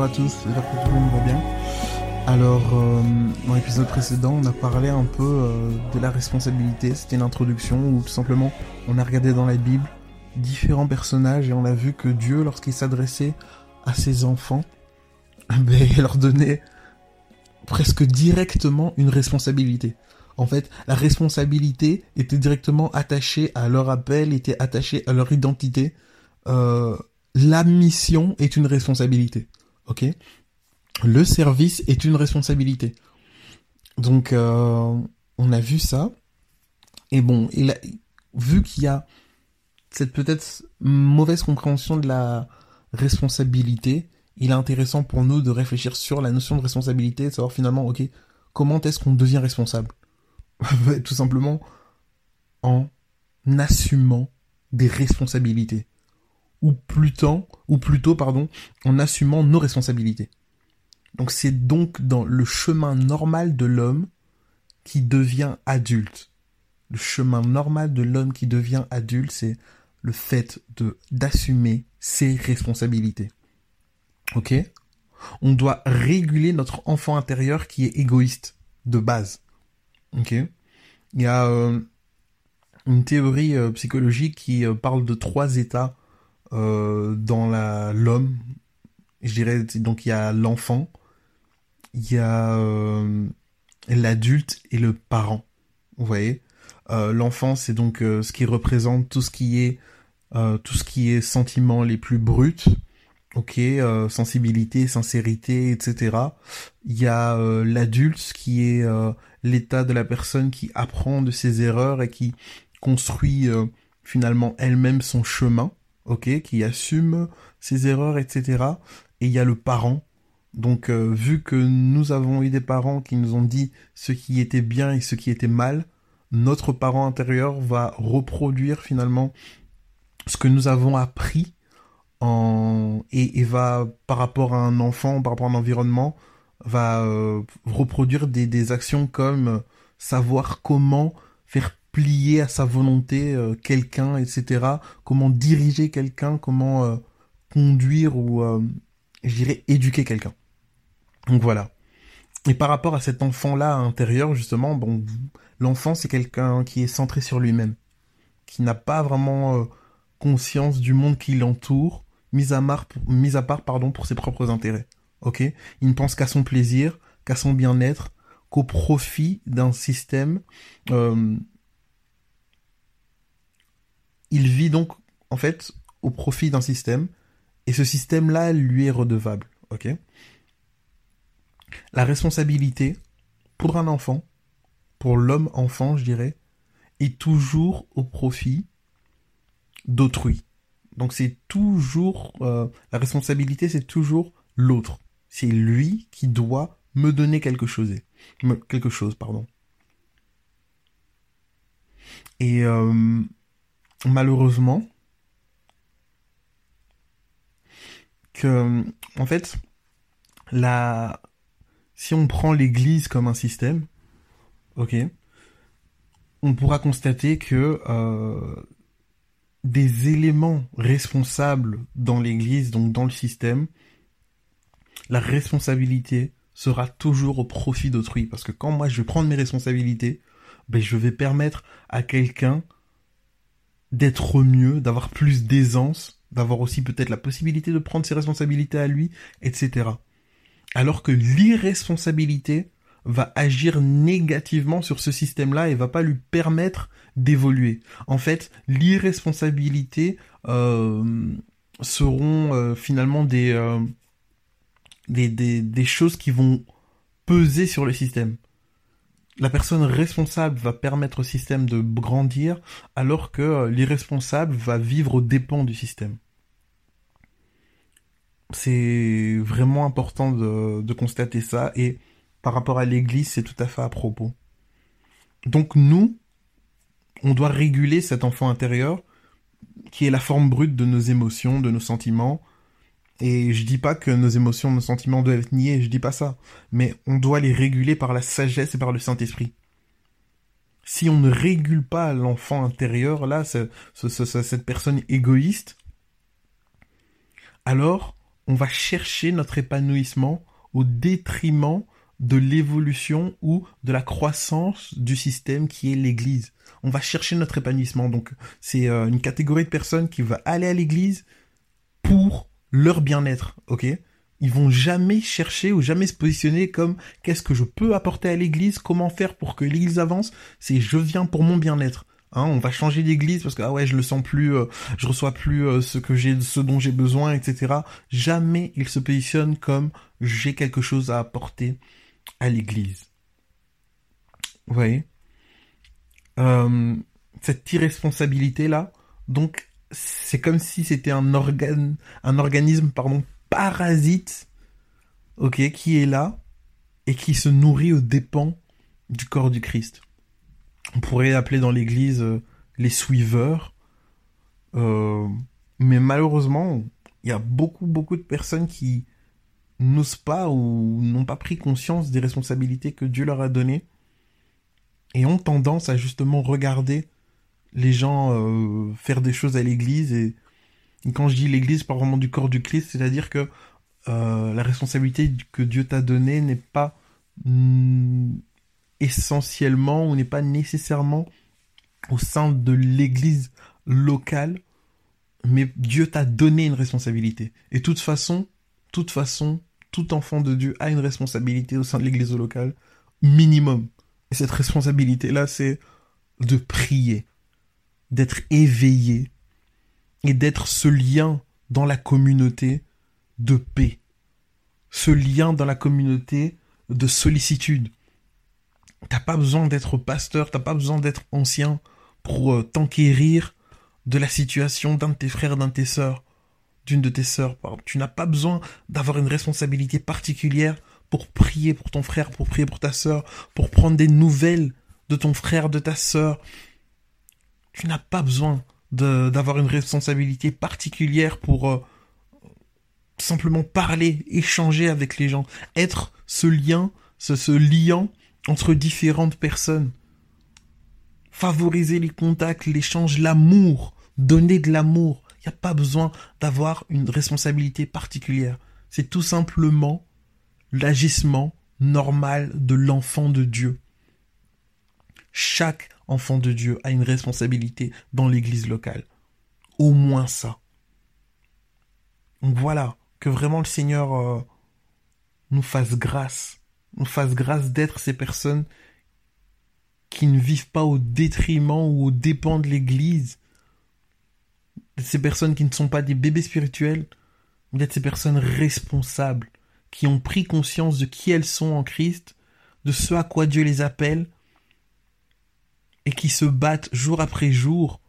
Bonjour à tous, j'espère que tout le monde va bien. Alors, euh, dans l'épisode précédent, on a parlé un peu euh, de la responsabilité, c'était une introduction où tout simplement on a regardé dans la Bible différents personnages et on a vu que Dieu, lorsqu'il s'adressait à ses enfants, ben, il leur donnait presque directement une responsabilité. En fait, la responsabilité était directement attachée à leur appel, était attachée à leur identité. Euh, la mission est une responsabilité. Ok? Le service est une responsabilité. Donc, euh, on a vu ça. Et bon, vu qu'il y a cette peut-être mauvaise compréhension de la responsabilité, il est intéressant pour nous de réfléchir sur la notion de responsabilité, de savoir finalement, ok, comment est-ce qu'on devient responsable? Tout simplement en assumant des responsabilités ou plutôt, ou plutôt, pardon, en assumant nos responsabilités. Donc c'est donc dans le chemin normal de l'homme qui devient adulte. Le chemin normal de l'homme qui devient adulte, c'est le fait de d'assumer ses responsabilités. Ok? On doit réguler notre enfant intérieur qui est égoïste de base. Ok? Il y a euh, une théorie euh, psychologique qui euh, parle de trois états euh, dans la l'homme. Je dirais donc il y a l'enfant, il y a euh, l'adulte et le parent. Vous voyez, euh, l'enfant c'est donc ce qui représente tout ce qui est tout ce qui est sentiments les plus bruts. Ok, sensibilité, sincérité, etc. Il y a l'adulte qui est l'état de la personne qui apprend de ses erreurs et qui construit finalement elle-même son chemin ok, qui assume ses erreurs, etc. Et il y a le parent. Donc, euh, vu que nous avons eu des parents qui nous ont dit ce qui était bien et ce qui était mal, notre parent intérieur va reproduire finalement ce que nous avons appris et, va, par rapport à un enfant, par rapport à un environnement, va euh, reproduire des, des actions comme savoir comment faire plier à sa volonté euh, quelqu'un, etc. Comment diriger quelqu'un, comment euh, conduire ou, euh, je dirais, éduquer quelqu'un. Donc voilà. Et par rapport à cet enfant-là intérieur, justement, bon, l'enfant c'est quelqu'un qui est centré sur lui-même, qui n'a pas vraiment conscience du monde qui l'entoure, mis à, mis à part pardon, pour ses propres intérêts. Ok? Il ne pense qu'à son plaisir, qu'à son bien-être, qu'au profit d'un système il vit donc, en fait, au profit d'un système, et ce système-là lui est redevable, La responsabilité, pour un enfant, pour l'homme enfant, je dirais, est toujours au profit d'autrui. Donc c'est toujours euh, la responsabilité, c'est toujours l'autre. C'est lui qui doit me donner quelque chose, quelque chose, pardon. Et euh, malheureusement, que, en fait, la, si on prend l'église comme un système, ok, on pourra constater que euh, des éléments responsables dans l'église, donc dans le système, la responsabilité sera toujours au profit d'autrui. Parce que quand moi je vais prendre mes responsabilités, ben, je vais permettre à quelqu'un d'être mieux, d'avoir plus d'aisance, d'avoir aussi peut-être la possibilité de prendre ses responsabilités à lui, etc. Alors que l'irresponsabilité va agir négativement sur ce système-là et va pas lui permettre d'évoluer. En fait, l'irresponsabilité euh, seront euh, finalement euh, des, des, des choses qui vont peser sur le système la personne responsable va permettre au système de grandir alors que euh, l'irresponsable va vivre aux dépens du système. C'est vraiment important de, constater ça et par rapport à l'église, c'est tout à fait à propos. Donc nous, on doit réguler cet enfant intérieur qui est la forme brute de nos émotions, de nos sentiments, et je dis pas que nos émotions, nos sentiments doivent être niés, je dis pas ça. Mais on doit les réguler par la sagesse et par le Saint-Esprit. Si on ne régule pas l'enfant intérieur, là, cette personne égoïste, alors on va chercher notre épanouissement au détriment de l'évolution ou de la croissance du système qui est l'Église. On va chercher notre épanouissement. Donc c'est euh, une catégorie de personnes qui va aller à l'Église pour leur bien-être, ok? Ils vont jamais chercher ou jamais se positionner comme qu'est-ce que je peux apporter à l'Église, comment faire pour que l'Église avance? C'est je viens pour mon bien-être. Hein, on va changer d'église parce que ah ouais je le sens plus, euh, je reçois plus euh, ce que j'ai, ce dont j'ai besoin, etc. Jamais il se positionne comme j'ai quelque chose à apporter à l'église. Vous voyez? Euh, Cette irresponsabilité là, donc c'est comme si c'était un organe, un organisme pardon parasite, ok, qui est là et qui se nourrit aux dépens du corps du Christ on pourrait appeler dans l'église euh, les suiveurs. Euh, mais malheureusement, il y a beaucoup, beaucoup de personnes qui n'osent pas ou n'ont pas pris conscience des responsabilités que Dieu leur a données et ont tendance à justement regarder les gens euh, faire des choses à l'église et, quand je dis l'église, pas vraiment du corps du Christ, c'est-à-dire que la responsabilité que Dieu t'a donnée n'est pas mm, essentiellement ou n'est pas nécessairement au sein de l'église locale, mais Dieu t'a donné une responsabilité. Et toute façon, toute façon, tout enfant de Dieu a une responsabilité au sein de l'église locale, minimum. Et cette responsabilité-là, c'est de prier, d'être éveillé et d'être ce lien dans la communauté de paix, ce lien dans la communauté de sollicitude, T'as pas besoin d'être pasteur, t'as pas besoin d'être ancien pour euh, t'enquérir de la situation d'un de tes frères, d'un de tes sœurs, d'une de tes sœurs. Tu n'as pas besoin d'avoir une responsabilité particulière pour prier pour ton frère, pour prier pour ta sœur, pour prendre des nouvelles de ton frère, de ta sœur. Tu n'as pas besoin d'avoir une responsabilité particulière pour euh, simplement parler, échanger avec les gens, être ce lien, ce, ce liant entre différentes personnes. Favoriser les contacts, l'échange, l'amour, donner de l'amour. Il n'y a pas besoin d'avoir une responsabilité particulière. C'est tout simplement l'agissement normal de l'enfant de Dieu. Chaque enfant de Dieu a une responsabilité dans l'église locale. Au moins ça. Donc voilà, que vraiment le Seigneur euh, nous fasse grâce on fasse grâce d'être ces personnes qui ne vivent pas au détriment ou au dépens de l'Église, ces personnes qui ne sont pas des bébés spirituels, mais d'être ces personnes responsables, qui ont pris conscience de qui elles sont en Christ, de ce à quoi Dieu les appelle, et qui se battent jour après jour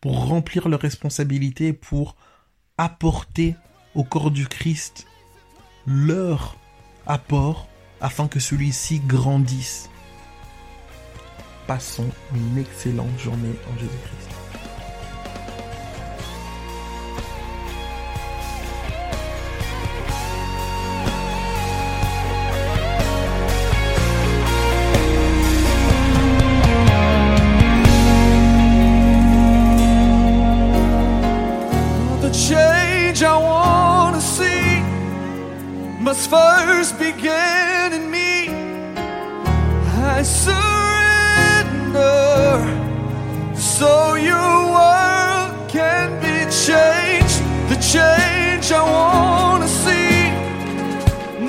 pour remplir leurs responsabilités, pour apporter au corps du Christ leur apport afin que celui-ci grandisse. Passons une excellente journée en Jésus-Christ. Must first begin in me. I surrender so your world can be changed. The change I want to see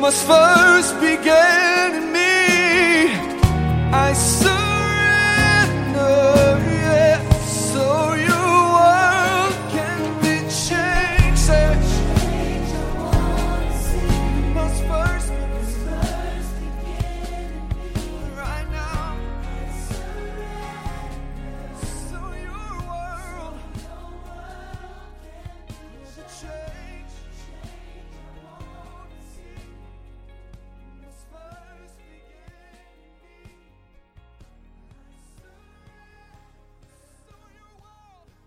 must first begin in me. I